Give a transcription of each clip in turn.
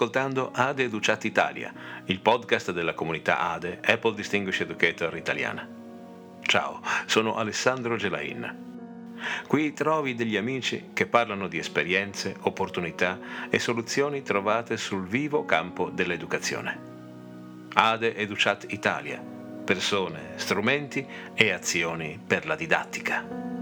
Ascoltando ADE Educat Italia, il podcast della comunità ADE Apple Distinguished Educator italiana. Ciao, sono Alessandro Gelain. Qui trovi degli amici che parlano di esperienze, opportunità e soluzioni trovate sul vivo campo dell'educazione. ADE Educat Italia, persone, strumenti e azioni per la didattica.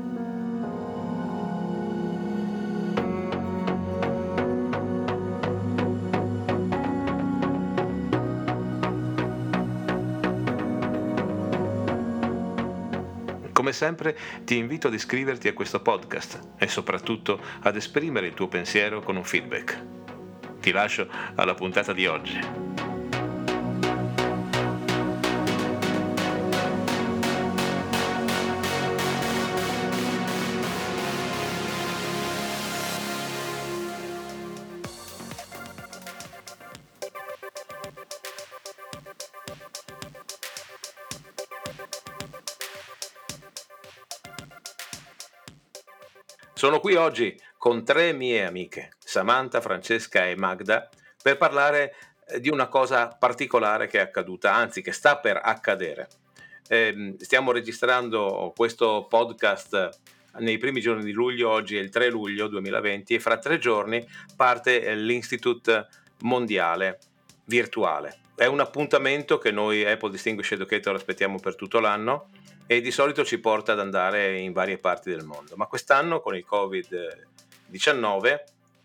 Come sempre ti invito ad iscriverti a questo podcast e soprattutto ad esprimere il tuo pensiero con un feedback. Ti lascio alla puntata di oggi. Sono qui oggi con tre mie amiche, Samantha, Francesca e Magda, per parlare eh, di una cosa particolare che è accaduta, anzi che sta per accadere. Eh, stiamo registrando questo podcast nei primi giorni di luglio, oggi è il 3 luglio 2020 e fra tre giorni parte l'Institute Mondiale Virtuale. È un appuntamento che noi Apple Distinguished Educator aspettiamo per tutto l'anno e di solito ci porta ad andare in varie parti del mondo, ma quest'anno con il Covid-19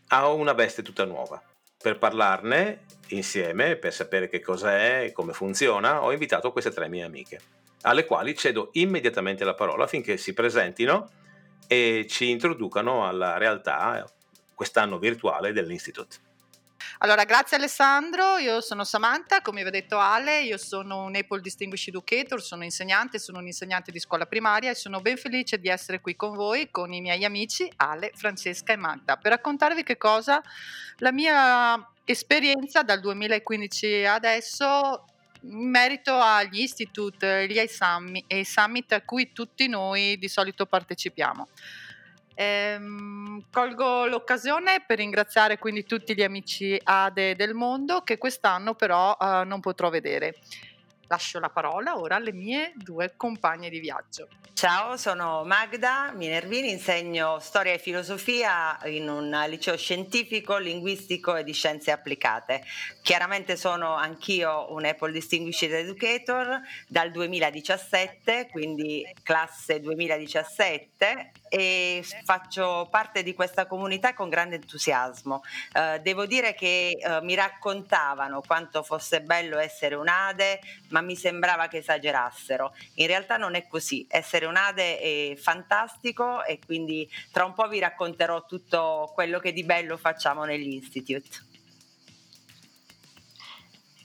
ha una veste tutta nuova. Per parlarne insieme, per sapere che cosa è e come funziona, ho invitato queste tre mie amiche, alle quali cedo immediatamente la parola affinché si presentino e ci introducano alla realtà quest'anno virtuale dell'Institute. Allora, grazie Alessandro, io sono Samantha, come vi ha detto Ale, io sono un Apple Distinguished Educator, sono insegnante, sono un insegnante di scuola primaria e sono ben felice di essere qui con voi, con i miei amici Ale, Francesca e Magda, per raccontarvi che cosa la mia esperienza dal 2015 adesso in merito agli institute, gli e summit a cui tutti noi di solito partecipiamo. Ehm, colgo l'occasione per ringraziare quindi tutti gli amici ADE del mondo che quest'anno però eh, non potrò vedere. Lascio la parola ora alle mie due compagne di viaggio. Ciao, sono Magda Minervini, insegno storia e filosofia in un liceo scientifico, linguistico e di scienze applicate. Chiaramente sono anch'io un Apple Distinguished Educator dal 2017, quindi classe 2017 e faccio parte di questa comunità con grande entusiasmo. Eh, devo dire che eh, mi raccontavano quanto fosse bello essere un ADE, ma mi sembrava che esagerassero. In realtà non è così, essere un ADE è fantastico e quindi tra un po' vi racconterò tutto quello che di bello facciamo negli Institute.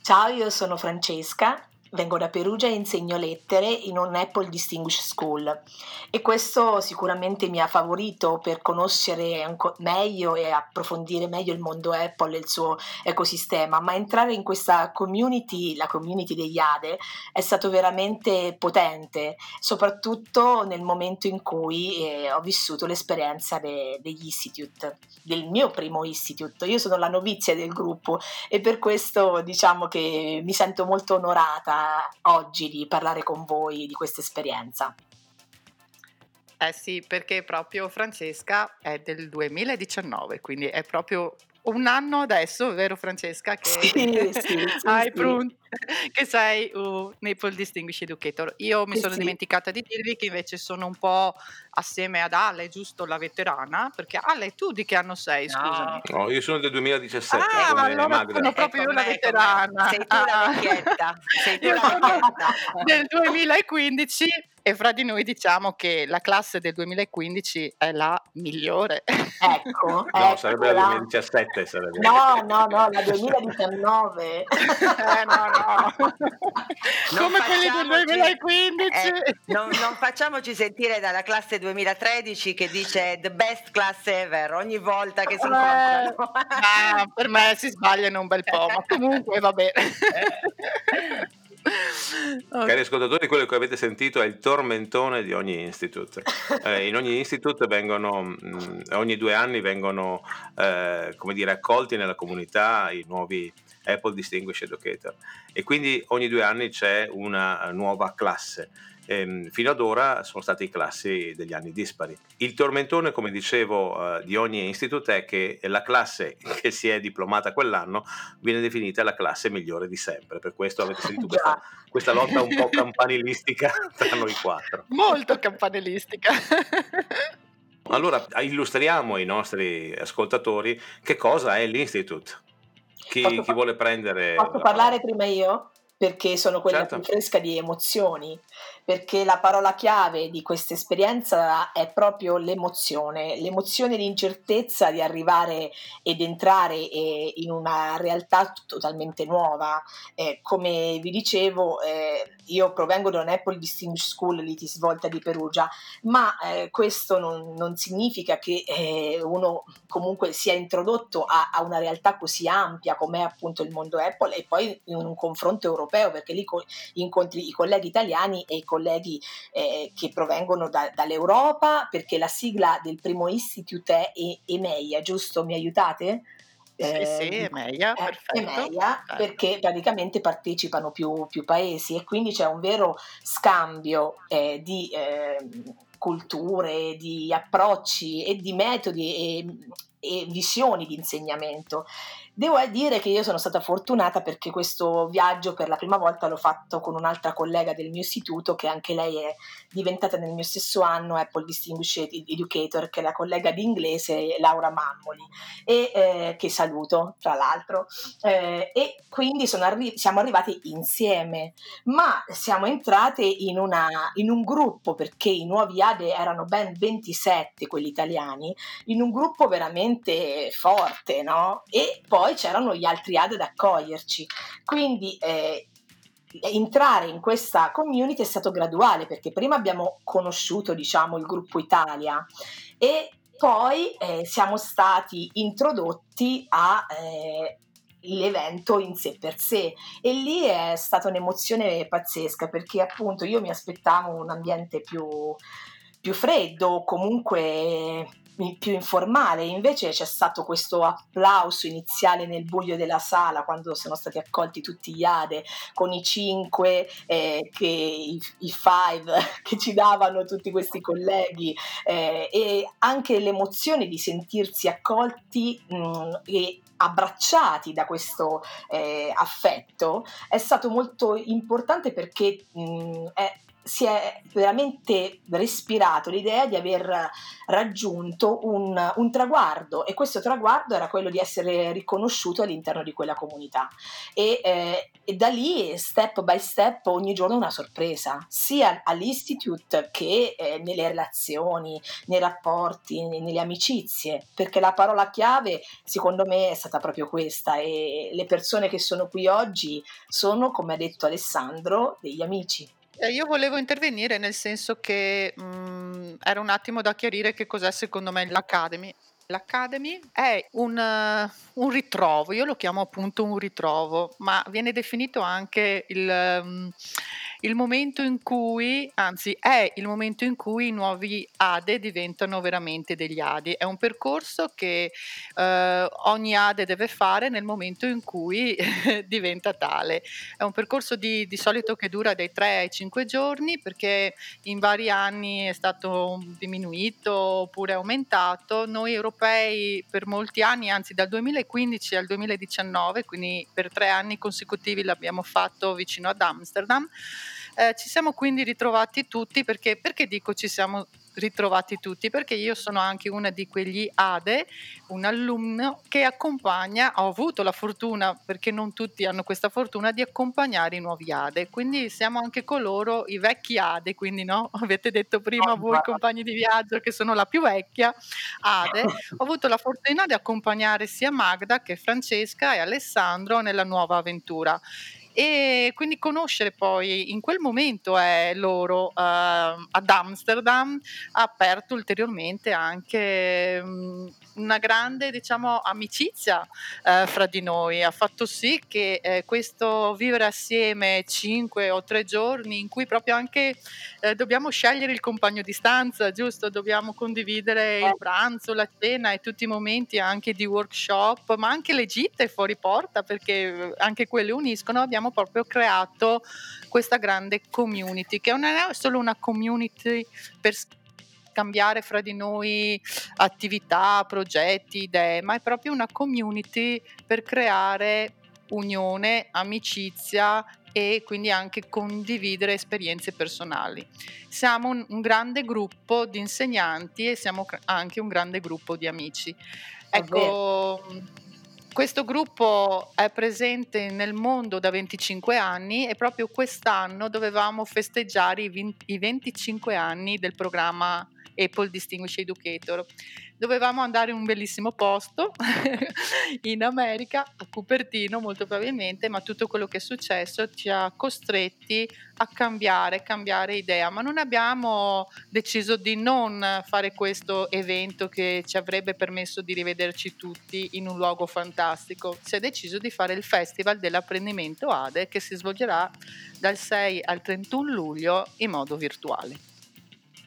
Ciao, io sono Francesca Vengo da Perugia e insegno lettere in un Apple Distinguished School e questo sicuramente mi ha favorito per conoscere meglio e approfondire meglio il mondo Apple e il suo ecosistema, ma entrare in questa community, la community degli ADE, è stato veramente potente, soprattutto nel momento in cui eh, ho vissuto l'esperienza de- degli institute, del mio primo institute. Io sono la novizia del gruppo e per questo diciamo che mi sento molto onorata oggi di parlare con voi di questa esperienza. Eh sì, perché proprio Francesca è del 2019, quindi è proprio un anno adesso, vero Francesca? Che sì, sì, sì, pronto, che sei un Naples Distinguished Educator. Io mi sono dimenticata di dirvi che invece sono un po' assieme ad Ale, giusto la veterana, perché Ale, tu di che anno sei? Scusami. No, io sono del 2017. Ah, come allora Magda. sono proprio ecco, una veterana. Sei tu la ah. vecchietta. Sei tu la vecchietta. Del 2015 e fra di noi diciamo che la classe del 2015 è la migliore. Ecco. no, ecco sarebbe la 2017. Sarebbe. No, no, no, la 2019. eh, no, no. Come quelli del 2015. Eh, non, non, facciamoci sentire dalla classe 2013 che dice the best class ever ogni volta che si eh, incontrano. ah, per me si sbagliano un bel po', ma comunque va bene. Cari ascoltatori, quello che avete sentito è il tormentone di ogni institute. Eh, in ogni institute vengono, mh, mm, ogni due anni vengono, eh, come dire, accolti nella comunità i nuovi Apple Distinguished Educator e quindi ogni due anni c'è una nuova classe ehm, fino ad ora sono stati classi degli anni dispari. Il tormentone, come dicevo, eh, di ogni istituto è che la classe che si è diplomata quell'anno viene definita la classe migliore di sempre. Per questo avete sentito questa, questa lotta un po' campanilistica tra noi quattro. Molto campanilistica. Allora illustriamo ai nostri ascoltatori che cosa è l'Institute. Chi, chi vuole prendere... Posso parlare prima io? Perché sono quella certo. più fresca di emozioni perché la parola chiave di questa esperienza è proprio l'emozione, l'emozione e l'incertezza di arrivare ed entrare eh, in una realtà totalmente nuova. Eh, come vi dicevo, eh, io provengo da un Apple Distinguished School Litis Volta di Perugia, ma eh, questo non, non, significa che eh, uno comunque sia introdotto a, a, una realtà così ampia come è appunto il mondo Apple e poi in un confronto europeo, perché lì co- incontri i colleghi italiani e i colleghi colleghi eh, che provengono da, dall'Europa, perché la sigla del primo Institute è EMEIA, giusto? Mi aiutate? Sì, eh, sì, EMEIA, eh, perfetto. EMEIA perché praticamente partecipano più, più, paesi e quindi c'è un vero scambio eh, di ehm, culture, di approcci e di metodi e, e visioni di insegnamento. Devo dire che io sono stata fortunata perché questo viaggio per la prima volta l'ho fatto con un'altra collega del mio istituto che anche lei è diventata nel mio stesso anno Apple Distinguished Educator, che è la collega di inglese Laura Mammoli, e, eh, che saluto tra l'altro. Eh, e quindi arri- siamo arrivati insieme, ma siamo entrate in, una, in un gruppo perché i nuovi ADE erano ben 27 quelli italiani, in un gruppo veramente forte, no? E poi c'erano gli altri AD ad accoglierci. Quindi eh, entrare in questa community è stato graduale perché prima abbiamo conosciuto diciamo il gruppo Italia e poi eh, siamo stati introdotti a eh, l'evento in sé per sé e lì è stata un'emozione pazzesca perché appunto io mi aspettavo un ambiente più, più freddo comunque più informale, invece c'è stato questo applauso iniziale nel buio della sala quando sono stati accolti tutti gli ADE con i cinque, eh, che, i, i, five che ci davano tutti questi colleghi. Eh, e anche l'emozione di sentirsi accolti mh, mm, e abbracciati da questo eh, affetto è stato molto importante perché mh, mm, è si è veramente respirato l'idea di aver raggiunto un, un, traguardo e questo traguardo era quello di essere riconosciuto all'interno di quella comunità. E, eh, e da lì step by step ogni giorno una sorpresa sia all'Institute che eh, nelle relazioni, nei rapporti, nelle amicizie perché la parola chiave secondo me è stata proprio questa. E le persone che sono qui oggi sono come ha detto Alessandro degli amici eh, io volevo intervenire nel senso che mh, mm, era un attimo da chiarire che cos'è secondo me l'Academy. L'Academy è un, uh, un, ritrovo, io lo chiamo appunto un ritrovo, ma viene definito anche il, um, il momento in cui, anzi è il momento in cui i nuovi ADE diventano veramente degli ADE. È un percorso che eh, ogni ADE deve fare nel momento in cui diventa tale. È un percorso di, di solito che dura dai 3 ai 5 giorni perché in vari anni è stato diminuito oppure aumentato. Noi europei per molti anni, anzi dal 2015 al 2019, quindi per tre anni consecutivi l'abbiamo fatto vicino ad Amsterdam. Eh, ci siamo quindi ritrovati tutti perché, perché dico ci siamo ritrovati tutti? Perché io sono anche una di quegli ADE, un alunno che accompagna, ho avuto la fortuna, perché non tutti hanno questa fortuna, di accompagnare i nuovi ADE, quindi siamo anche coloro, i vecchi ADE, quindi no, avete detto prima voi compagni di viaggio che sono la più vecchia ADE, ho avuto la fortuna di accompagnare sia Magda che Francesca e Alessandro nella nuova avventura e quindi conoscere poi in quel momento è loro uh, ad Amsterdam ha aperto ulteriormente anche um, una grande diciamo, amicizia eh, fra di noi, ha fatto sì che eh, questo vivere assieme cinque o tre giorni in cui proprio anche eh, dobbiamo scegliere il compagno di stanza, giusto? Dobbiamo condividere il eh. pranzo, la cena e tutti i momenti anche di workshop, ma anche le gite fuori porta perché anche quelle uniscono, abbiamo proprio creato questa grande community che non è solo una community per scambiare fra di noi attività, progetti, idee, ma è proprio una community per creare unione, amicizia e quindi anche condividere esperienze personali. Siamo un, un grande gruppo di insegnanti e siamo anche un grande gruppo di amici. Ecco, questo gruppo è presente nel mondo da 25 anni e proprio quest'anno dovevamo festeggiare i, 20, i 25 anni del programma Apple Distinguished Educator. Dovevamo andare in un bellissimo posto in America, a Cupertino molto probabilmente, ma tutto quello che è successo ci ha costretti a cambiare, cambiare idea, ma non abbiamo deciso di non fare questo evento che ci avrebbe permesso di rivederci tutti in un luogo fantastico. Si è deciso di fare il Festival dell'apprendimento ADE che si svolgerà dal 6 al 31 luglio in modo virtuale.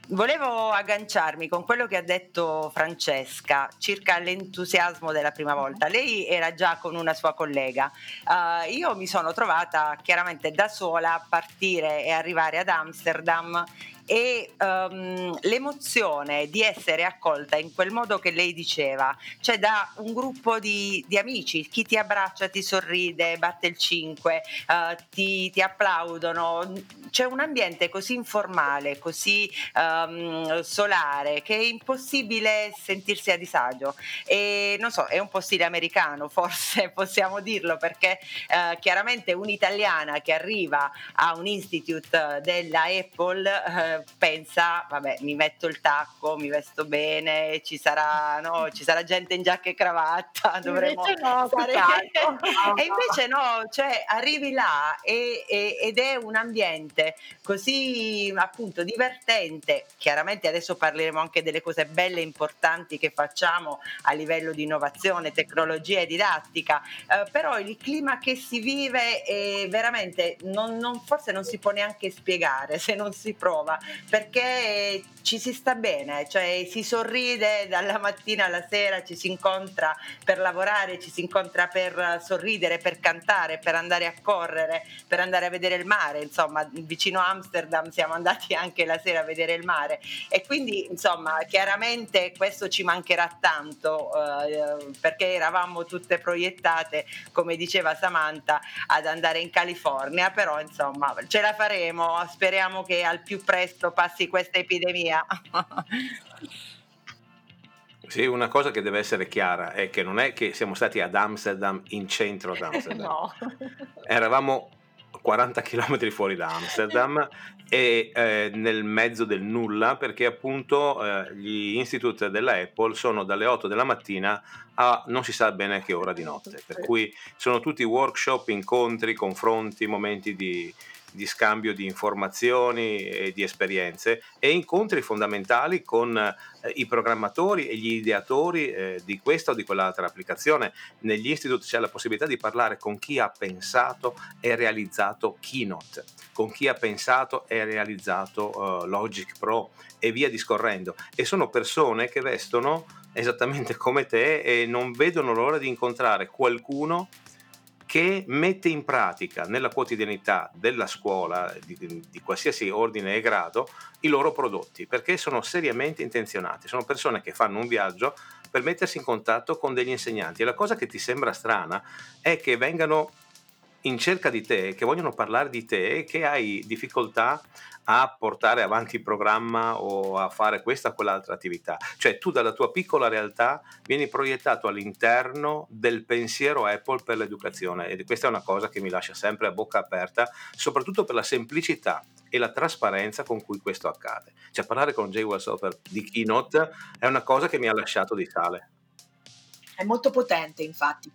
Volevo agganciarmi con quello che ha detto Francesca circa l'entusiasmo della prima volta. Lei era già con una sua collega. Uh, io mi sono trovata chiaramente da sola a partire e arrivare ad Amsterdam e um, l'emozione di essere accolta in quel modo che lei diceva, cioè da un gruppo di, di amici, chi ti abbraccia, ti sorride, batte il 5, uh, eh, ti, ti, applaudono, c'è un ambiente così informale, così um, solare che è impossibile sentirsi a disagio. E non so, è un po' stile americano forse possiamo dirlo perché uh, chiaramente un'italiana che arriva a un institute della Apple pensa, vabbè, mi metto il tacco, mi vesto bene, ci sarà, no, ci sarà gente in giacca e cravatta, dovremo no, fare E invece no, cioè arrivi là e, e, ed è un ambiente così appunto divertente. Chiaramente adesso parleremo anche delle cose belle e importanti che facciamo a livello di innovazione, tecnologia e didattica, eh, però il clima che si vive è veramente non, non, forse non si può neanche spiegare se non si prova perché ci si sta bene, cioè si sorride dalla mattina alla sera, ci si incontra per lavorare, ci si incontra per sorridere, per cantare, per andare a correre, per andare a vedere il mare, insomma vicino a Amsterdam siamo andati anche la sera a vedere il mare. E quindi insomma chiaramente questo ci mancherà tanto eh, perché eravamo tutte proiettate, come diceva Samantha, ad andare in California, però insomma ce la faremo, speriamo che al più presto passi questa epidemia. Sì, una cosa che deve essere chiara è che non è che siamo stati ad Amsterdam, in centro ad Amsterdam. no. Eravamo 40 km fuori da Amsterdam e eh, nel mezzo del nulla perché appunto eh, gli institute della Apple sono dalle 8 della mattina a non si sa bene a che ora di notte, per cui sono tutti workshop, incontri, confronti, momenti di, di scambio di informazioni e di esperienze e incontri fondamentali con eh, i programmatori e gli ideatori eh, di questa o di quell'altra applicazione. Negli instituti c'è la possibilità di parlare con chi ha pensato e realizzato Keynote, con chi ha pensato e realizzato uh, Logic Pro e via discorrendo. E sono persone che vestono esattamente come te e non vedono l'ora di incontrare qualcuno che mette in pratica nella quotidianità della scuola di, di, qualsiasi ordine e grado i loro prodotti, perché sono seriamente intenzionati, sono persone che fanno un viaggio per mettersi in contatto con degli insegnanti. E la cosa che ti sembra strana è che vengano in cerca di te, che vogliono parlare di te che hai difficoltà a portare avanti il programma o a fare questa o quell'altra attività. Cioè tu dalla tua piccola realtà vieni proiettato all'interno del pensiero Apple per l'educazione e questa è una cosa che mi lascia sempre a bocca aperta, soprattutto per la semplicità e la trasparenza con cui questo accade. Cioè parlare con Jay Wellsofer di Keynote è una cosa che mi ha lasciato di sale. È molto potente infatti.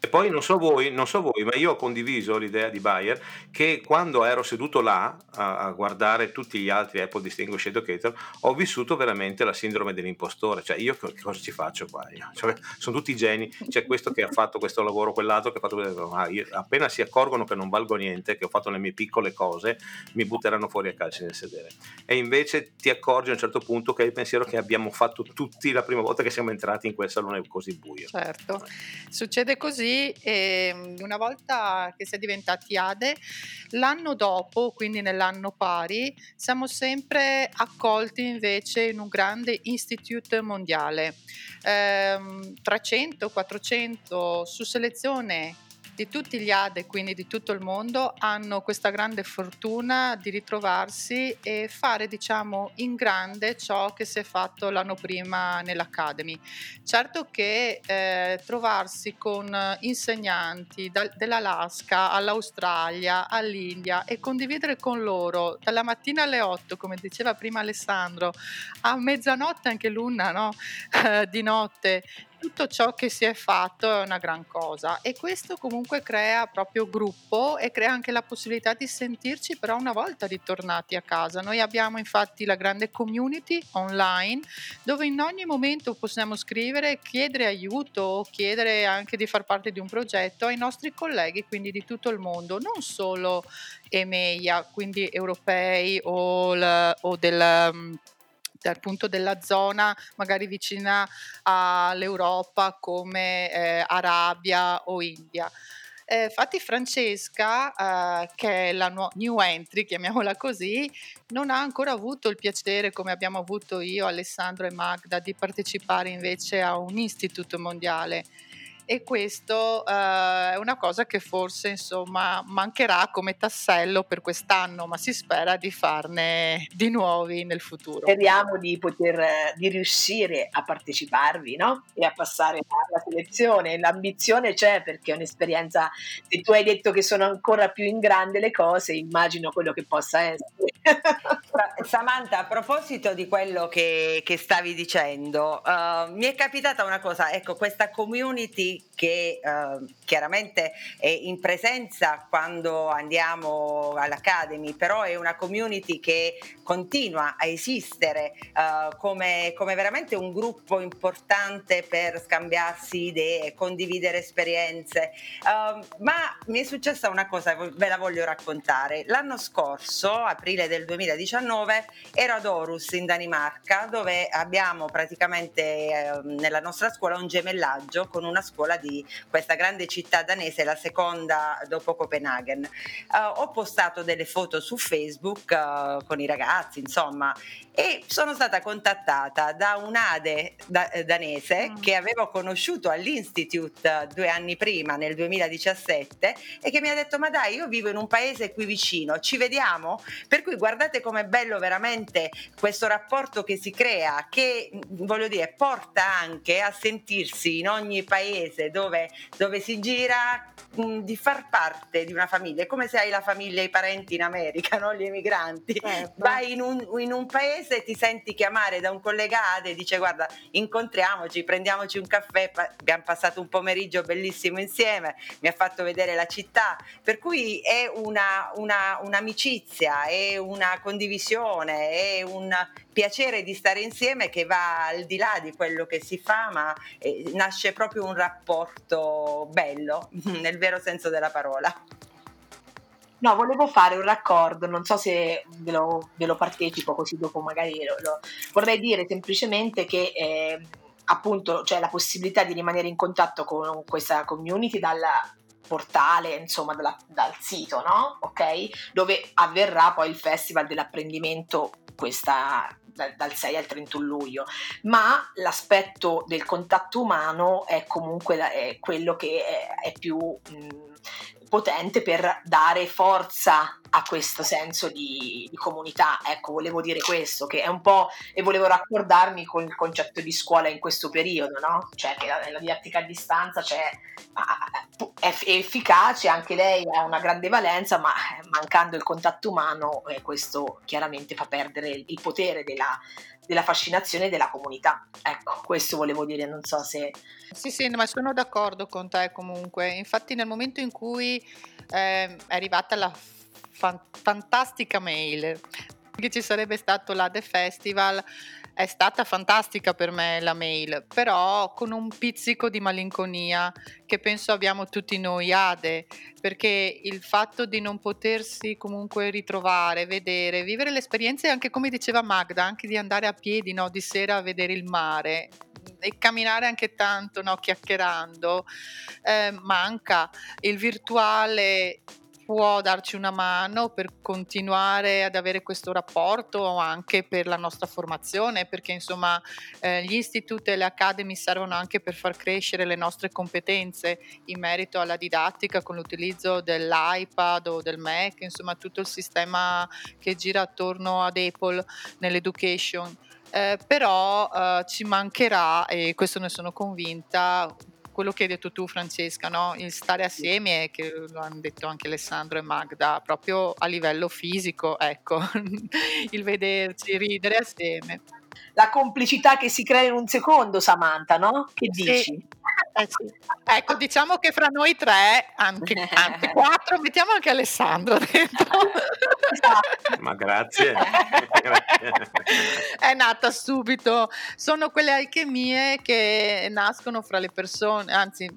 E poi non so, voi, non so voi, ma io ho condiviso l'idea di Bayer che quando ero seduto là a, a guardare tutti gli altri Apple Distinguished Educator ho vissuto veramente la sindrome dell'impostore, cioè io che cosa ci faccio qua? Cioè, sono tutti geni, c'è questo che ha fatto questo lavoro, quell'altro che ha fatto questo, ma io, appena si accorgono che non valgo niente, che ho fatto le mie piccole cose, mi butteranno fuori a calci nel sedere. E invece ti accorgi a un certo punto che è il pensiero che abbiamo fatto tutti la prima volta che siamo entrati in quel salone così buio. Certo, succede così e ehm, una volta che si è diventati ADE, l'anno dopo, quindi nell'anno pari, siamo sempre accolti invece in un grande institute mondiale. Eh, 300-400 su selezione di tutti gli ADE, quindi di tutto il mondo, hanno questa grande fortuna di ritrovarsi e fare, diciamo, in grande ciò che si è fatto l'anno prima nell'Academy. Certo che eh, trovarsi con insegnanti da, dall'Alaska all'Australia, all'India e condividere con loro dalla mattina alle 8, come diceva prima Alessandro, a mezzanotte anche l'una no? di notte, tutto ciò che si è fatto è una gran cosa e questo comunque crea proprio gruppo e crea anche la possibilità di sentirci però una volta ritornati a casa. Noi abbiamo infatti la grande community online dove in ogni momento possiamo scrivere, chiedere aiuto, chiedere anche di far parte di un progetto ai nostri colleghi, quindi di tutto il mondo, non solo EMEIA, quindi europei o, la, o del dal punto della zona magari vicina all'Europa come eh, Arabia o India. Eh, infatti Francesca, eh, che è la nu- new entry, chiamiamola così, non ha ancora avuto il piacere, come abbiamo avuto io, Alessandro e Magda, di partecipare invece a un istituto mondiale e questo eh, è una cosa che forse insomma mancherà come tassello per quest'anno, ma si spera di farne di nuovi nel futuro. Speriamo di poter di riuscire a parteciparvi no? e a passare alla selezione. L'ambizione c'è perché è un'esperienza, se tu hai detto che sono ancora più in grande le cose, immagino quello che possa essere. Samantha, a proposito di quello che, che stavi dicendo, uh, mi è capitata una cosa, ecco, questa community che uh, chiaramente è in presenza quando andiamo all'Academy, però è una community che continua a esistere uh, come, come, veramente un gruppo importante per scambiarsi idee, condividere esperienze. ma mi è successa una cosa, ve la voglio raccontare. L'anno scorso, aprile del 2019 ero ad Orus in Danimarca dove abbiamo praticamente eh, nella nostra scuola un gemellaggio con una scuola di questa grande città danese, la seconda dopo Copenaghen. Uh, ho postato delle foto su Facebook uh, con i ragazzi, insomma, e sono stata contattata da un'ADE da, eh, danese mm. che avevo conosciuto all'Institute due anni prima, nel 2017, e che mi ha detto: Ma dai, io vivo in un paese qui vicino, ci vediamo? Per cui guardate com'è bello veramente questo rapporto che si crea, che voglio dire, porta anche a sentirsi in ogni paese dove, dove si gira mh, di far parte di una famiglia. È come se hai la famiglia e i parenti in America, no? gli emigranti. Certo. Vai in un, in un paese se ti senti chiamare da un collega ADE e dice guarda incontriamoci, prendiamoci un caffè, abbiamo passato un pomeriggio bellissimo insieme, mi ha fatto vedere la città, per cui è una, una, un'amicizia, è una condivisione, è un piacere di stare insieme che va al di là di quello che si fa, ma eh, nasce proprio un rapporto bello, nel vero senso della parola. No, volevo fare un raccordo, non so se ve lo, ve lo partecipo così dopo magari lo, lo... vorrei dire semplicemente che eh, appunto c'è la possibilità di rimanere in contatto con questa community dal portale, insomma dalla, dal sito, no? Ok? Dove avverrà poi il festival dell'apprendimento questa, dal 6 al 31 luglio, ma l'aspetto del contatto umano è comunque è quello che è, è più mh, potente per dare forza a questo senso di, di, comunità. Ecco, volevo dire questo, che è un po', e volevo raccordarmi con il concetto di scuola in questo periodo, no? Cioè che la, la didattica a distanza c'è, è, è, efficace, anche lei ha una grande valenza, ma mancando il contatto umano, eh, questo chiaramente fa perdere il potere della, della fascinazione della comunità. Ecco, questo volevo dire, non so se... Sì, sì, ma sono d'accordo con te comunque. Infatti nel momento in cui eh, è arrivata la fan- fantastica mail che ci sarebbe stato la The Festival, è stata fantastica per me la mail, però con un pizzico di malinconia che penso abbiamo tutti noi, Ade, perché il fatto di non potersi comunque ritrovare, vedere, vivere le esperienze, anche come diceva Magda, anche di andare a piedi no, di sera a vedere il mare, e camminare anche tanto, no, chiacchierando, eh, manca il virtuale può darci una mano per continuare ad avere questo rapporto anche per la nostra formazione, perché insomma eh, gli istituti e le academy servono anche per far crescere le nostre competenze in merito alla didattica con l'utilizzo dell'iPad o del Mac, insomma tutto il sistema che gira attorno ad Apple nell'education. Eh, però eh, ci mancherà, e questo ne sono convinta, quello che hai detto tu Francesca, no? il stare assieme, che lo hanno detto anche Alessandro e Magda, proprio a livello fisico, ecco, il vederci ridere assieme. La complicità che si crea in un secondo, Samantha, no? Che dici? Sì. Eh sì. Ecco, diciamo che fra noi tre, anche, anche quattro, mettiamo anche Alessandro dentro. Esatto. Ma grazie. È nata subito. Sono quelle alchimie che nascono fra le persone, anzi,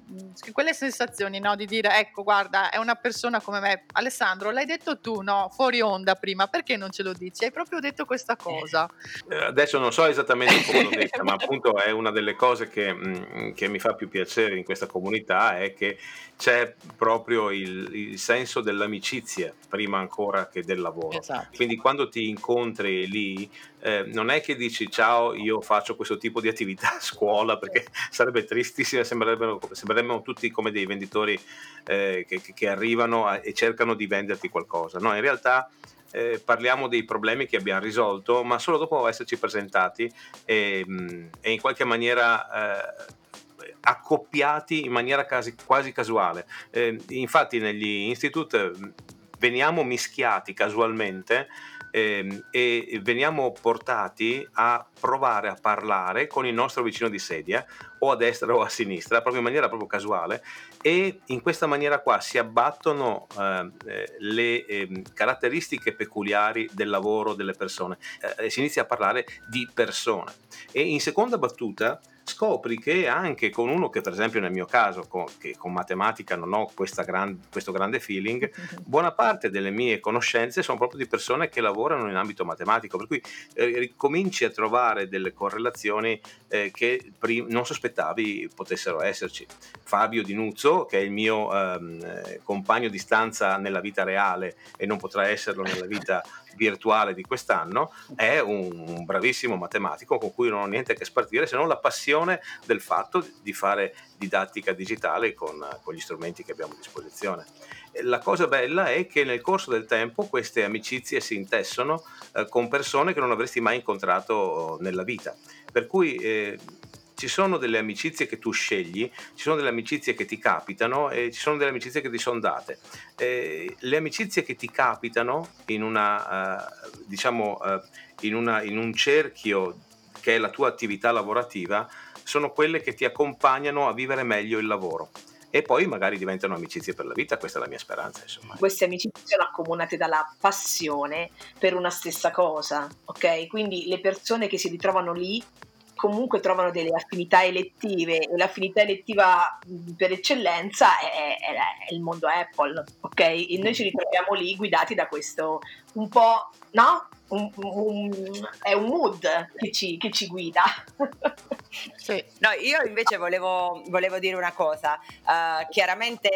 quelle sensazioni no, di dire, ecco, guarda, è una persona come me. Alessandro, l'hai detto tu, no? Fuori onda prima, perché non ce lo dici? Hai proprio detto questa cosa. Eh, adesso non so esattamente come l'ho detta, ma appunto è una delle cose che, che mi fa più piacere piacere in questa comunità è che c'è proprio il, il senso dell'amicizia prima ancora che del lavoro. Esatto. Quindi quando ti incontri lì eh, non è che dici ciao io faccio questo tipo di attività a scuola perché sarebbe tristissimo, sembrerebbero, sembrerebbero tutti come dei venditori eh, che, che, arrivano a, e cercano di venderti qualcosa. No, in realtà eh, parliamo dei problemi che abbiamo risolto, ma solo dopo esserci presentati e, e in qualche maniera eh, accoppiati in maniera quasi, quasi casuale. Eh, infatti negli instituti eh, veniamo mischiati casualmente eh, e veniamo portati a provare a parlare con il nostro vicino di sedia o a destra o a sinistra, proprio in maniera proprio casuale e in questa maniera qua si abbattono eh, eh le eh, caratteristiche peculiari del lavoro delle persone, eh, si inizia a parlare di persone e in seconda battuta scopri che anche con uno che per esempio nel mio caso con, che con matematica non ho gran, questo grande feeling buona parte delle mie conoscenze sono proprio di persone che lavorano in ambito matematico. Per cui eh, cominci a trovare delle correlazioni eh, che prim- non sospettavi potessero esserci. Fabio Di Nuzzo che è il mio ehm, compagno di stanza nella vita reale e non potrà esserlo nella vita virtuale di quest'anno, è un bravissimo matematico con cui non ho niente a che spartire se non la passione del fatto di fare didattica digitale con, con gli strumenti che abbiamo a disposizione. La cosa bella è che nel corso del tempo queste amicizie si intessono eh, con persone che non avresti mai incontrato nella vita. Per cui eh, ci sono delle amicizie che tu scegli, ci sono delle amicizie che ti capitano e ci sono delle amicizie che ti sono date. Eh, le amicizie che ti capitano in, una, uh, diciamo, uh, in, una, in un cerchio che è la tua attività lavorativa sono quelle che ti accompagnano a vivere meglio il lavoro e poi magari diventano amicizie per la vita, questa è la mia speranza. Insomma. Queste amicizie sono accomunate dalla passione per una stessa cosa, ok? Quindi le persone che si ritrovano lì comunque trovano delle affinità elettive e l'affinità elettiva per eccellenza è, è, è il mondo Apple, ok? E noi ci ritroviamo lì guidati da questo un po', no? Un, un, è un mood che ci, che ci guida. sì. No, io invece volevo, volevo dire una cosa. Uh, chiaramente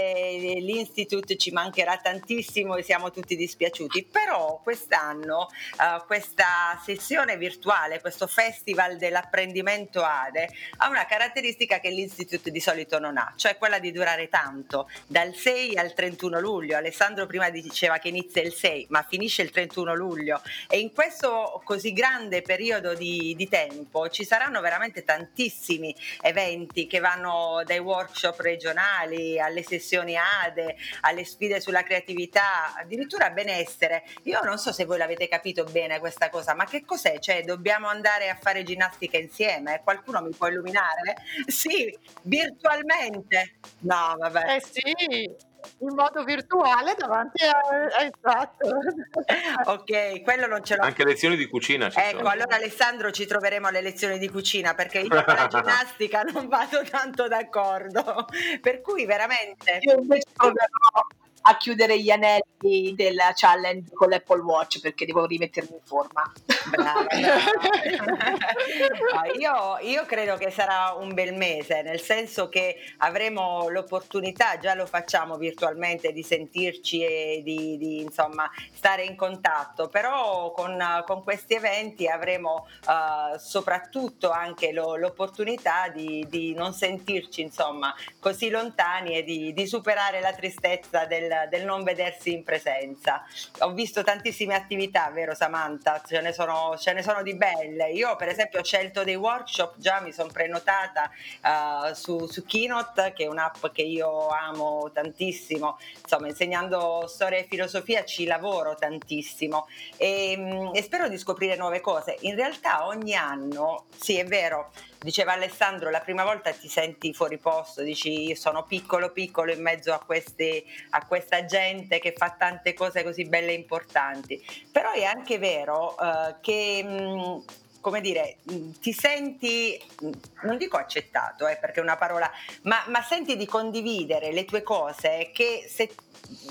l'Institute ci mancherà tantissimo e siamo tutti dispiaciuti, però quest'anno uh, questa sessione virtuale, questo festival dell'apprendimento ADE, ha una caratteristica che l'Institute di solito non ha, cioè quella di durare tanto, dal 6 al 31 luglio. Alessandro prima diceva che inizia il 6, ma finisce il 31 luglio e in questo così grande periodo di, di tempo ci saranno veramente tantissimi eventi che vanno dai workshop regionali alle sessioni ADE, alle sfide sulla creatività, addirittura benessere. Io non so se voi l'avete capito bene questa cosa, ma che cos'è? Cioè dobbiamo andare a fare ginnastica insieme? Qualcuno mi può illuminare? Sì, virtualmente. No, vabbè. Eh sì, in modo virtuale davanti a esatto. ok, quello non ce l'ho. Anche lezioni di cucina ci ecco, sono. allora Alessandro ci troveremo alle lezioni di cucina perché io con la ginnastica non vado tanto d'accordo. Per cui veramente Io invece proverò a chiudere gli anelli della challenge con l'Apple Watch perché devo rimettermi in forma. Brava, brava. No, io, io credo che sarà un bel mese, nel senso che avremo l'opportunità, già lo facciamo virtualmente, di sentirci e di, di, insomma stare in contatto, però con, con questi eventi avremo uh, soprattutto anche lo, l'opportunità di, di, non sentirci insomma così lontani e di, di superare la tristezza del, del, non vedersi in presenza. Ho visto tantissime attività, vero Samantha? Ce ne sono, ce ne sono di belle. Io per esempio ho scelto dei workshop, già mi sono prenotata uh, su, su Keynote, che è un'app che io amo tantissimo, insomma insegnando storia e filosofia ci lavoro tantissimo e, e spero di scoprire nuove cose. In realtà ogni anno, sì è vero, diceva Alessandro, la prima volta ti senti fuori posto, dici io sono piccolo piccolo in mezzo a, questi, a questa gente che fa tante cose così belle e importanti, però è anche vero uh, che... Mh, come dire, ti senti, non dico accettato, eh, perché è una parola, ma, ma, senti di condividere le tue cose che se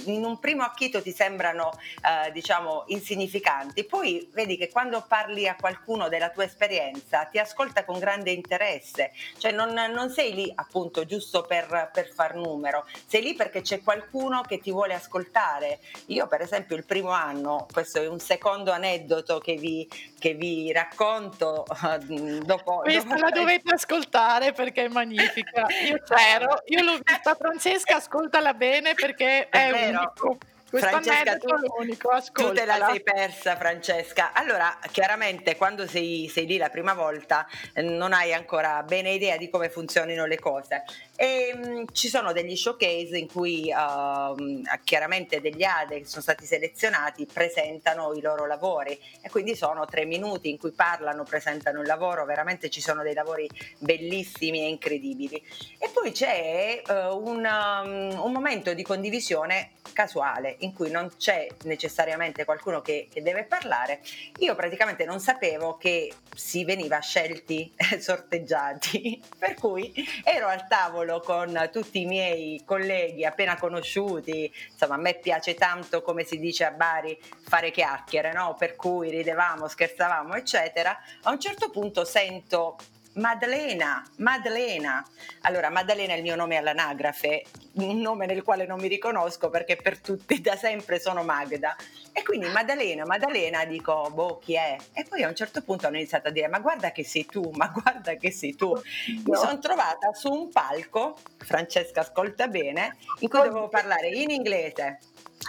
in un primo acchito ti sembrano eh, diciamo insignificanti, poi vedi che quando parli a qualcuno della tua esperienza ti ascolta con grande interesse, cioè non, non sei lì appunto giusto per, per, far numero, sei lì perché c'è qualcuno che ti vuole ascoltare. Io per esempio il primo anno, questo è un secondo aneddoto che vi, che vi racconto dopo... Questa dopo... la dovete ascoltare perché è magnifica, io c'ero, io l'ho vista Francesca, ascoltala bene perché è, è vero. Unico. Francesca, tu, unico, tu, te la sei persa, Francesca. Allora, chiaramente, quando sei, sei, lì la prima volta, non hai ancora bene idea di come funzionino le cose. E mh, ci sono degli showcase in cui uh, chiaramente degli ADE che sono stati selezionati presentano i loro lavori e quindi sono tre minuti in cui parlano, presentano il lavoro, veramente ci sono dei lavori bellissimi e incredibili. E poi c'è uh, un, um, un momento di condivisione casuale in cui non c'è necessariamente qualcuno che, che, deve parlare, io praticamente non sapevo che si veniva scelti, sorteggiati, per cui ero al tavolo con tutti i miei colleghi appena conosciuti, insomma a me piace tanto come si dice a Bari fare chiacchiere, no? per cui ridevamo, scherzavamo eccetera, a un certo punto sento Maddalena, Maddalena. Allora, Maddalena è il mio nome all'anagrafe, un nome nel quale non mi riconosco perché per tutti da sempre sono Magda. E quindi Maddalena, Maddalena, dico, boh, chi è? E poi a un certo punto hanno iniziato a dire, ma guarda che sei tu, ma guarda che sei tu. Mi sono trovata su un palco, Francesca ascolta bene, in cui dovevo parlare in inglese,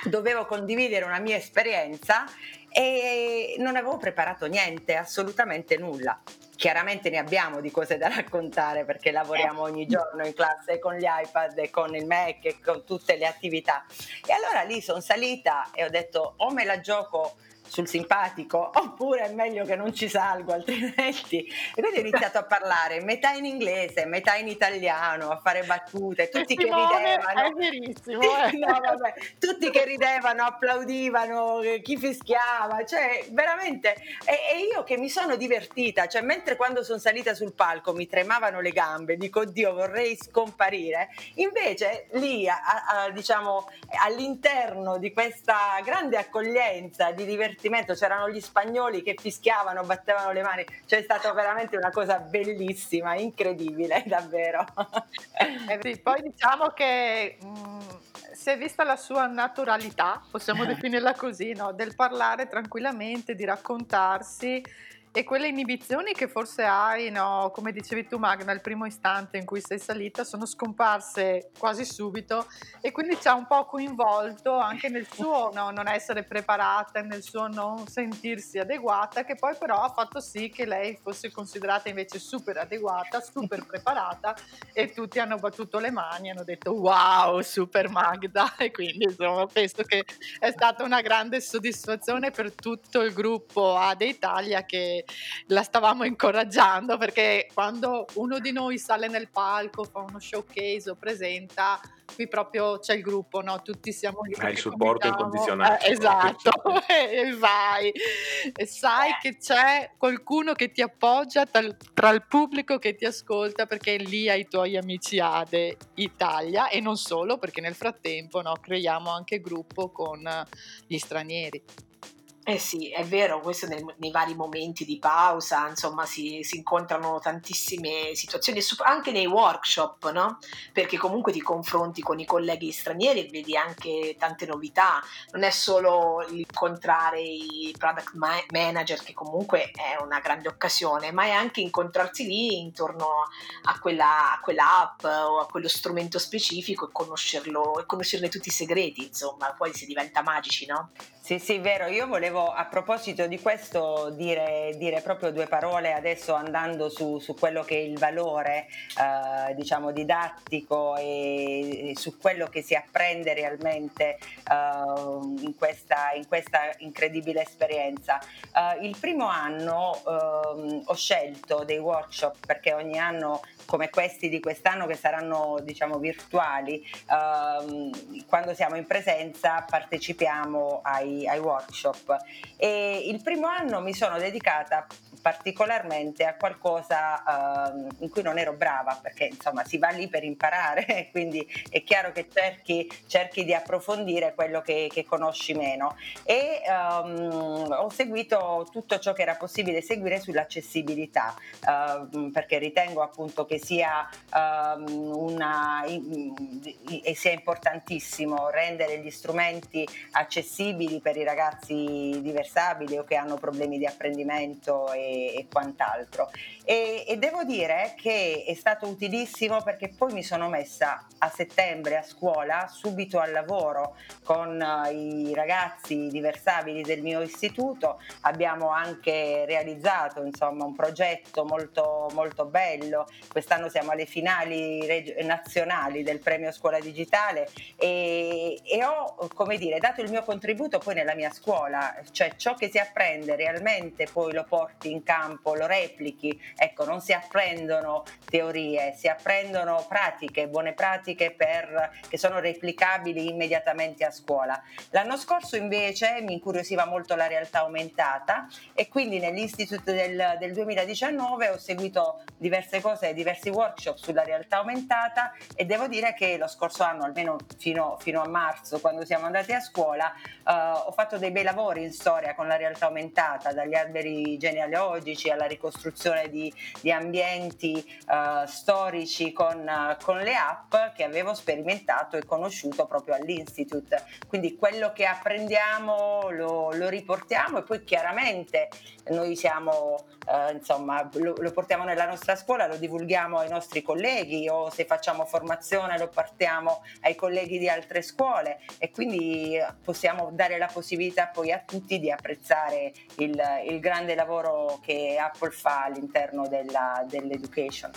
dovevo condividere una mia esperienza e non avevo preparato niente, assolutamente nulla. Chiaramente ne abbiamo di cose da raccontare perché lavoriamo ogni giorno in classe con gli iPad e con il Mac e con tutte le attività. E allora lì sono salita e ho detto o me la gioco sul simpatico oppure è meglio che non ci salgo altrimenti e quindi ho iniziato a parlare metà in inglese metà in italiano a fare battute tutti che ridevano è verissimo eh. no, vabbè, tutti che ridevano applaudivano chi fischiava cioè veramente e, e, io che mi sono divertita cioè mentre quando sono salita sul palco mi tremavano le gambe dico oddio vorrei scomparire invece lì a, a, diciamo all'interno di questa grande accoglienza di divertimento divertimento, c'erano gli spagnoli che fischiavano, battevano le mani, c'è stata veramente una cosa bellissima, incredibile, davvero. Eh sì, poi diciamo che mh, si è vista la sua naturalità, possiamo definirla così, no? del parlare tranquillamente, di raccontarsi e quelle inibizioni che forse hai, no, come dicevi tu Magna, il primo istante in cui sei salita, sono scomparse quasi subito e quindi ci ha un po' coinvolto anche nel suo no, non essere preparata, nel suo non sentirsi adeguata, che poi però ha fatto sì che lei fosse considerata invece super adeguata, super preparata e tutti hanno battuto le mani, hanno detto wow, super Magda! E quindi insomma penso che è stata una grande soddisfazione per tutto il gruppo ADE Italia che la stavamo incoraggiando perché quando uno di noi sale nel palco, fa uno showcase o presenta, qui proprio c'è il gruppo, no? Tutti siamo lì. Hai il supporto incondizionato. Eh, esatto, e vai. E sai che c'è qualcuno che ti appoggia tra, tra, il pubblico che ti ascolta perché lì hai i tuoi amici ADE Italia e non solo perché nel frattempo no, creiamo anche gruppo con gli stranieri. Eh sì, è vero, questo nei, nei vari momenti di pausa, insomma, si, si incontrano tantissime situazioni, anche nei workshop, no? Perché comunque ti confronti con i colleghi stranieri e vedi anche tante novità. Non è solo incontrare i product manager, che comunque è una grande occasione, ma è anche incontrarsi lì intorno a quella, a quella app o a quello strumento specifico e conoscerlo e conoscerne tutti i segreti, insomma, poi si diventa magici, no? Sì, sì, vero. Io volevo a proposito di questo dire, dire proprio due parole adesso andando su, su quello che è il valore, eh, diciamo, didattico e, su quello che si apprende realmente eh, in, questa, in, questa, incredibile esperienza. Eh, il primo anno ehm, ho scelto dei workshop perché ogni anno come questi di quest'anno che saranno diciamo virtuali, ehm, quando siamo in presenza partecipiamo ai, ai, workshop. E il primo anno mi sono dedicata particolarmente a qualcosa ehm, in cui non ero brava perché insomma si va lì per imparare quindi è chiaro che cerchi, cerchi di approfondire quello che, che conosci meno. E ehm, ho seguito tutto ciò che era possibile seguire sull'accessibilità ehm, perché ritengo appunto che sia, um, una, e sia importantissimo rendere gli strumenti accessibili per i ragazzi diversabili o che hanno problemi di apprendimento e, e quant'altro. E, e, devo dire che è stato utilissimo perché poi mi sono messa a settembre a scuola subito al lavoro con uh, i ragazzi diversabili del mio istituto. Abbiamo anche realizzato insomma, un progetto molto, molto bello. Quest'anno siamo alle finali reg- nazionali del premio Scuola Digitale e, e ho come dire, dato il mio contributo poi nella mia scuola, cioè ciò che si apprende realmente poi lo porti in campo, lo replichi Ecco, non si apprendono teorie, si apprendono pratiche, buone pratiche per, che sono replicabili immediatamente a scuola. L'anno scorso invece mi incuriosiva molto la realtà aumentata e quindi nell'Institute del, del 2019 ho seguito diverse cose, diversi workshop sulla realtà aumentata e devo dire che lo scorso anno, almeno fino, fino a marzo, quando siamo andati a scuola, eh, ho fatto dei bei lavori in storia con la realtà aumentata, dagli alberi genealogici alla ricostruzione di di, ambienti uh, storici con, uh, con, le app che avevo sperimentato e conosciuto proprio all'Institute. Quindi quello che apprendiamo lo, lo riportiamo e poi chiaramente noi siamo, uh, insomma, lo, lo, portiamo nella nostra scuola, lo divulghiamo ai nostri colleghi o se facciamo formazione lo portiamo ai colleghi di altre scuole e quindi possiamo dare la possibilità poi a tutti di apprezzare il, il grande lavoro che Apple fa all'interno della, dell'education.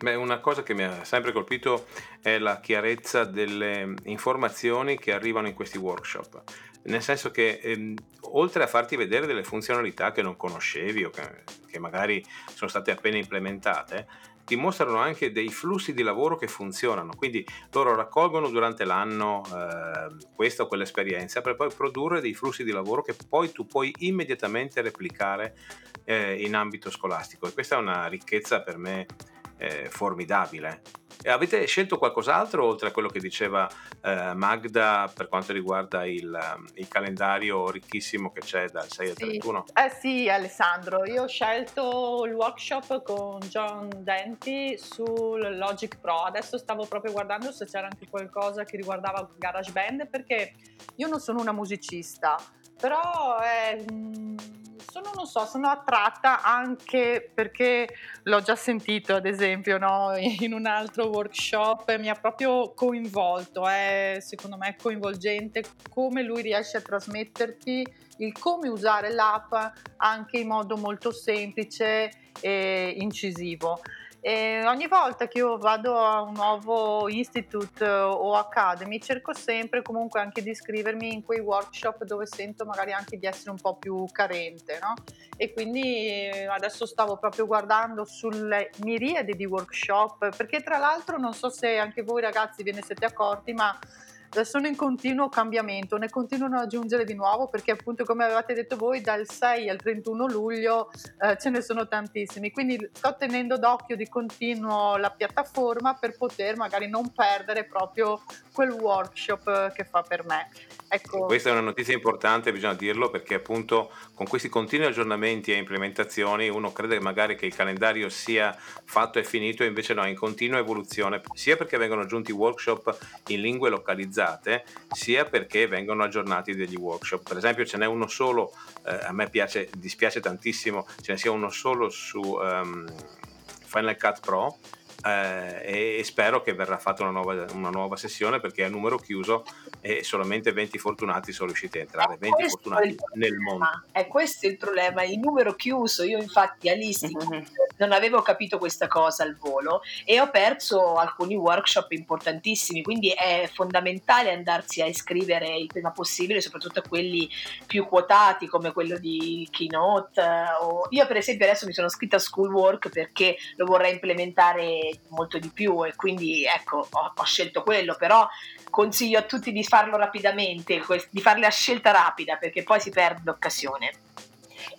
Beh, una cosa che mi ha sempre colpito è la chiarezza delle informazioni che arrivano in questi workshop, nel senso che ehm, oltre a farti vedere delle funzionalità che non conoscevi o che, che magari sono state appena implementate, ti mostrano anche dei flussi di lavoro che funzionano, quindi loro raccolgono durante l'anno eh, questa o quell'esperienza per poi produrre dei flussi di lavoro che poi tu puoi immediatamente replicare eh, in ambito scolastico. E questa è una ricchezza per me eh, formidabile. E avete scelto qualcos'altro oltre a quello che diceva eh, Magda per quanto riguarda il, il, calendario ricchissimo che c'è dal 6 al sì. 31? Eh sì Alessandro, io ho scelto il workshop con John Denti sul Logic Pro, adesso stavo proprio guardando se c'era anche qualcosa che riguardava GarageBand perché io non sono una musicista, però è... Sono, non so, sono attratta anche perché l'ho già sentito, ad esempio, no? in un altro workshop, mi ha proprio coinvolto, è secondo me coinvolgente come lui riesce a trasmetterti il come usare l'app anche in modo molto semplice e incisivo. E ogni volta che io vado a un nuovo institute eh, o academy cerco sempre comunque anche di iscrivermi in quei workshop dove sento magari anche di essere un po' più carente, no? E quindi eh, adesso stavo proprio guardando sulle miriadi di workshop, perché tra l'altro non so se anche voi ragazzi ve ne siete accorti, ma sono in continuo cambiamento, ne continuano ad aggiungere di nuovo perché appunto come avevate detto voi dal 6 al 31 luglio eh, ce ne sono tantissimi, quindi sto tenendo d'occhio di continuo la piattaforma per poter magari non perdere proprio quel workshop eh, che fa per me. Ecco. Questa è una notizia importante, bisogna dirlo, perché appunto con questi continui aggiornamenti e implementazioni uno crede magari che il calendario sia fatto e finito, invece no, è in continua evoluzione, sia perché vengono aggiunti workshop in lingue localizzate, sia perché vengono aggiornati degli workshop. Per esempio ce n'è uno solo, eh, a me piace, dispiace tantissimo, ce ne sia uno solo su um, Final Cut Pro, eh, e, spero che verrà fatta una nuova, una nuova, sessione perché è a numero chiuso e solamente 20 fortunati sono riusciti a entrare, 20 fortunati nel mondo. È questo il problema, il numero chiuso, io infatti all'Istituto mm-hmm. non avevo capito questa cosa al volo e ho perso alcuni workshop importantissimi, quindi è fondamentale andarsi a iscrivere il prima possibile, soprattutto a quelli più quotati come quello di Keynote. O... Io per esempio adesso mi sono iscritta a Schoolwork perché lo vorrei implementare molto di più e quindi ecco ho, ho scelto quello, però consiglio a tutti di farlo rapidamente, di farle a scelta rapida perché poi si perde l'occasione.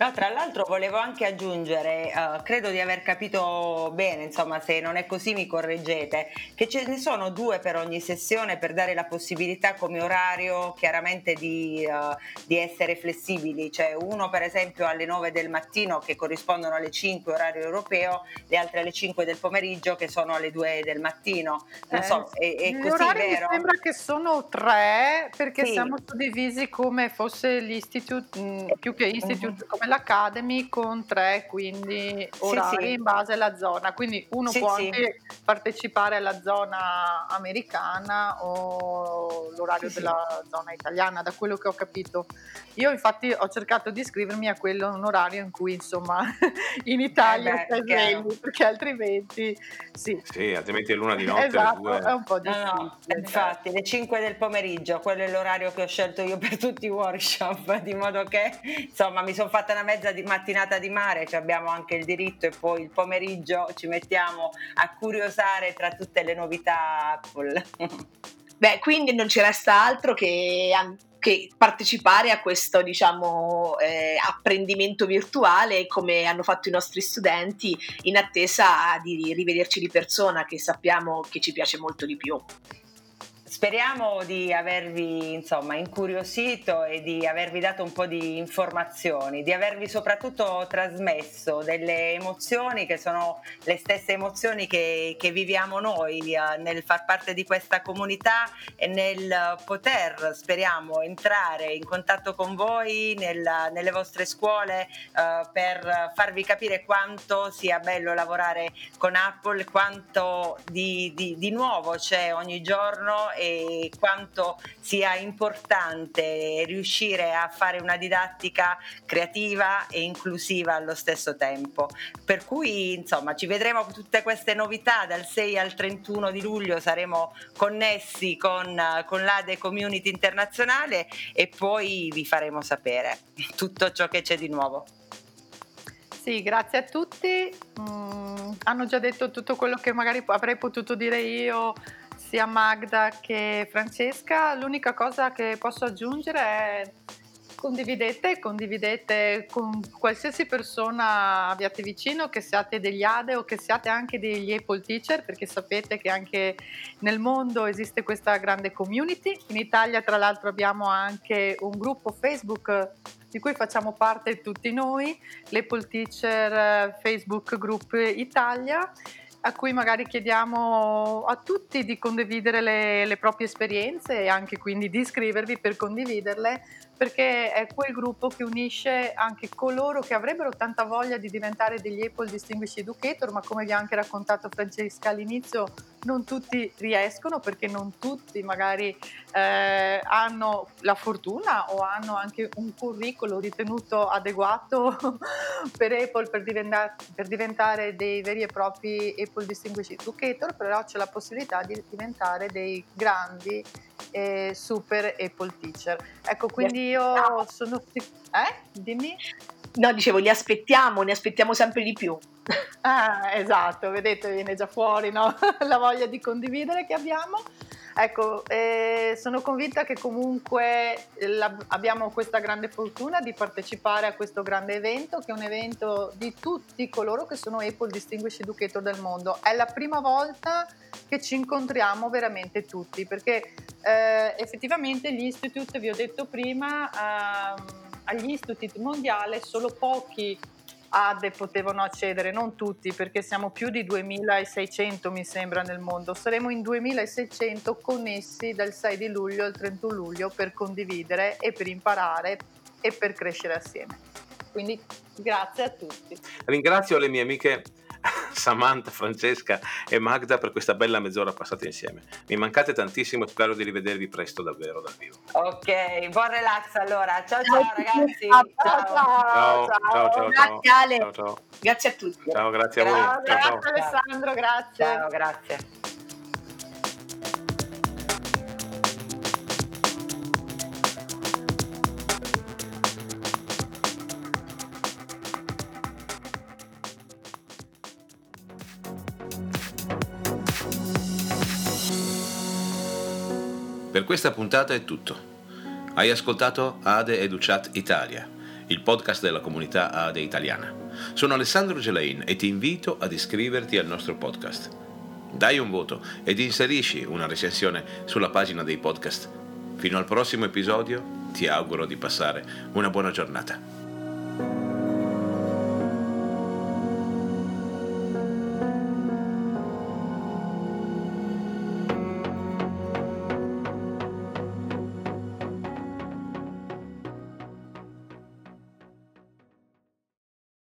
No, tra l'altro volevo anche aggiungere, uh, credo di aver capito bene, insomma se non è così mi correggete, che ce ne sono due per ogni sessione per dare la possibilità come orario chiaramente di, uh, di essere flessibili, cioè uno per esempio alle 9 del mattino che corrispondono alle 5 orario europeo, le altre alle 5 del pomeriggio che sono alle 2 del mattino. Non so, eh, è, è così vero? Mi sembra che sono tre perché sì. siamo suddivisi come fosse l'istitute, mh, mm, più che mm-hmm. come l'Academy con tre quindi orari sì, sì. in base alla zona, quindi uno sì, può anche partecipare alla zona americana o l'orario della zona italiana, da quello che ho capito. Io infatti ho cercato di iscrivermi a quello un orario in cui insomma in Italia eh stai svegli, perché altrimenti sì. Sì, altrimenti è l'una di notte. Esatto, è un po' difficile. No, no, infatti, le 5 del pomeriggio, quello è l'orario che ho scelto io per tutti i workshop, di modo che insomma mi sono fatta una una mezza di mattinata di mare, ci abbiamo anche il diritto e poi il pomeriggio ci mettiamo a curiosare tra tutte le novità Apple. Beh, quindi non ci resta altro che, che partecipare a questo diciamo, eh, apprendimento virtuale come hanno fatto i nostri studenti in attesa di rivederci di persona che sappiamo che ci piace molto di più. Speriamo di avervi insomma incuriosito e di avervi dato un po' di informazioni, di avervi soprattutto trasmesso delle emozioni che sono le stesse emozioni che, che viviamo noi eh, nel far parte di questa comunità e nel poter, speriamo, entrare in contatto con voi nel, nelle vostre scuole eh, per farvi capire quanto sia bello lavorare con Apple, quanto di, di, di nuovo c'è ogni giorno e quanto sia importante riuscire a fare una didattica creativa e inclusiva allo stesso tempo. Per cui insomma ci vedremo tutte queste novità dal 6 al 31 di luglio saremo connessi con, con l'ADE Community Internazionale e poi vi faremo sapere tutto ciò che c'è di nuovo. Sì, grazie a tutti. Mm, hanno già detto tutto quello che magari avrei potuto dire io sia Magda che Francesca. L'unica cosa che posso aggiungere è condividete, condividete con qualsiasi persona abbiate vicino, che siate degli ADE o che siate anche degli Apple Teacher, perché sapete che anche nel mondo esiste questa grande community. In Italia, tra l'altro, abbiamo anche un gruppo Facebook di cui facciamo parte tutti noi, l'Apple Teacher Facebook Group Italia a cui magari chiediamo a tutti di condividere le, le, proprie esperienze e anche quindi di iscrivervi per condividerle perché è quel gruppo che unisce anche coloro che avrebbero tanta voglia di diventare degli Apple Distinguished Educator, ma come vi ha anche raccontato Francesca all'inizio, non tutti riescono perché non tutti magari eh, hanno la fortuna o hanno anche un curriculum ritenuto adeguato per Apple per diventare, per diventare dei veri e propri Apple Distinguished Educator, però c'è la possibilità di diventare dei grandi e super Apple Teacher. Ecco, quindi io sono... Eh? Dimmi? No, dicevo, li aspettiamo, ne aspettiamo sempre di più. Ah, esatto, vedete, viene già fuori no? la voglia di condividere che abbiamo. Ecco, eh, sono convinta che comunque la, abbiamo questa grande fortuna di partecipare a questo grande evento, che è un evento di tutti coloro che sono Apple Distinguished Educator del mondo. È la prima volta che ci incontriamo veramente tutti, perché eh, effettivamente gli institute, vi ho detto prima, ehm, agli instituti mondiali solo pochi ADE potevano accedere, non tutti perché siamo più di 2600 mi sembra nel mondo, saremo in 2600 connessi dal 6 di luglio al 31 luglio per condividere e per imparare e per crescere assieme. Quindi grazie a tutti. Ringrazio le mie amiche Samantha, Francesca e Magda per questa bella mezz'ora passata insieme. Mi mancate tantissimo e spero di rivedervi presto davvero dal vivo. Ok, buon relax allora. Ciao ciao ragazzi. Ciao ciao. Ciao, ciao, ciao. Grazie Ale. Ciao, ciao. Grazie a tutti. Ciao, grazie a voi. Ciao, Ciao, ciao. Grazie Alessandro, grazie. Ciao, grazie. Questa puntata è tutto. Hai ascoltato Ade Educat Italia, il podcast della comunità Ade italiana. Sono Alessandro Gelain e ti invito ad iscriverti al nostro podcast. Dai un voto ed inserisci una recensione sulla pagina dei podcast. Fino al prossimo episodio ti auguro di passare una buona giornata.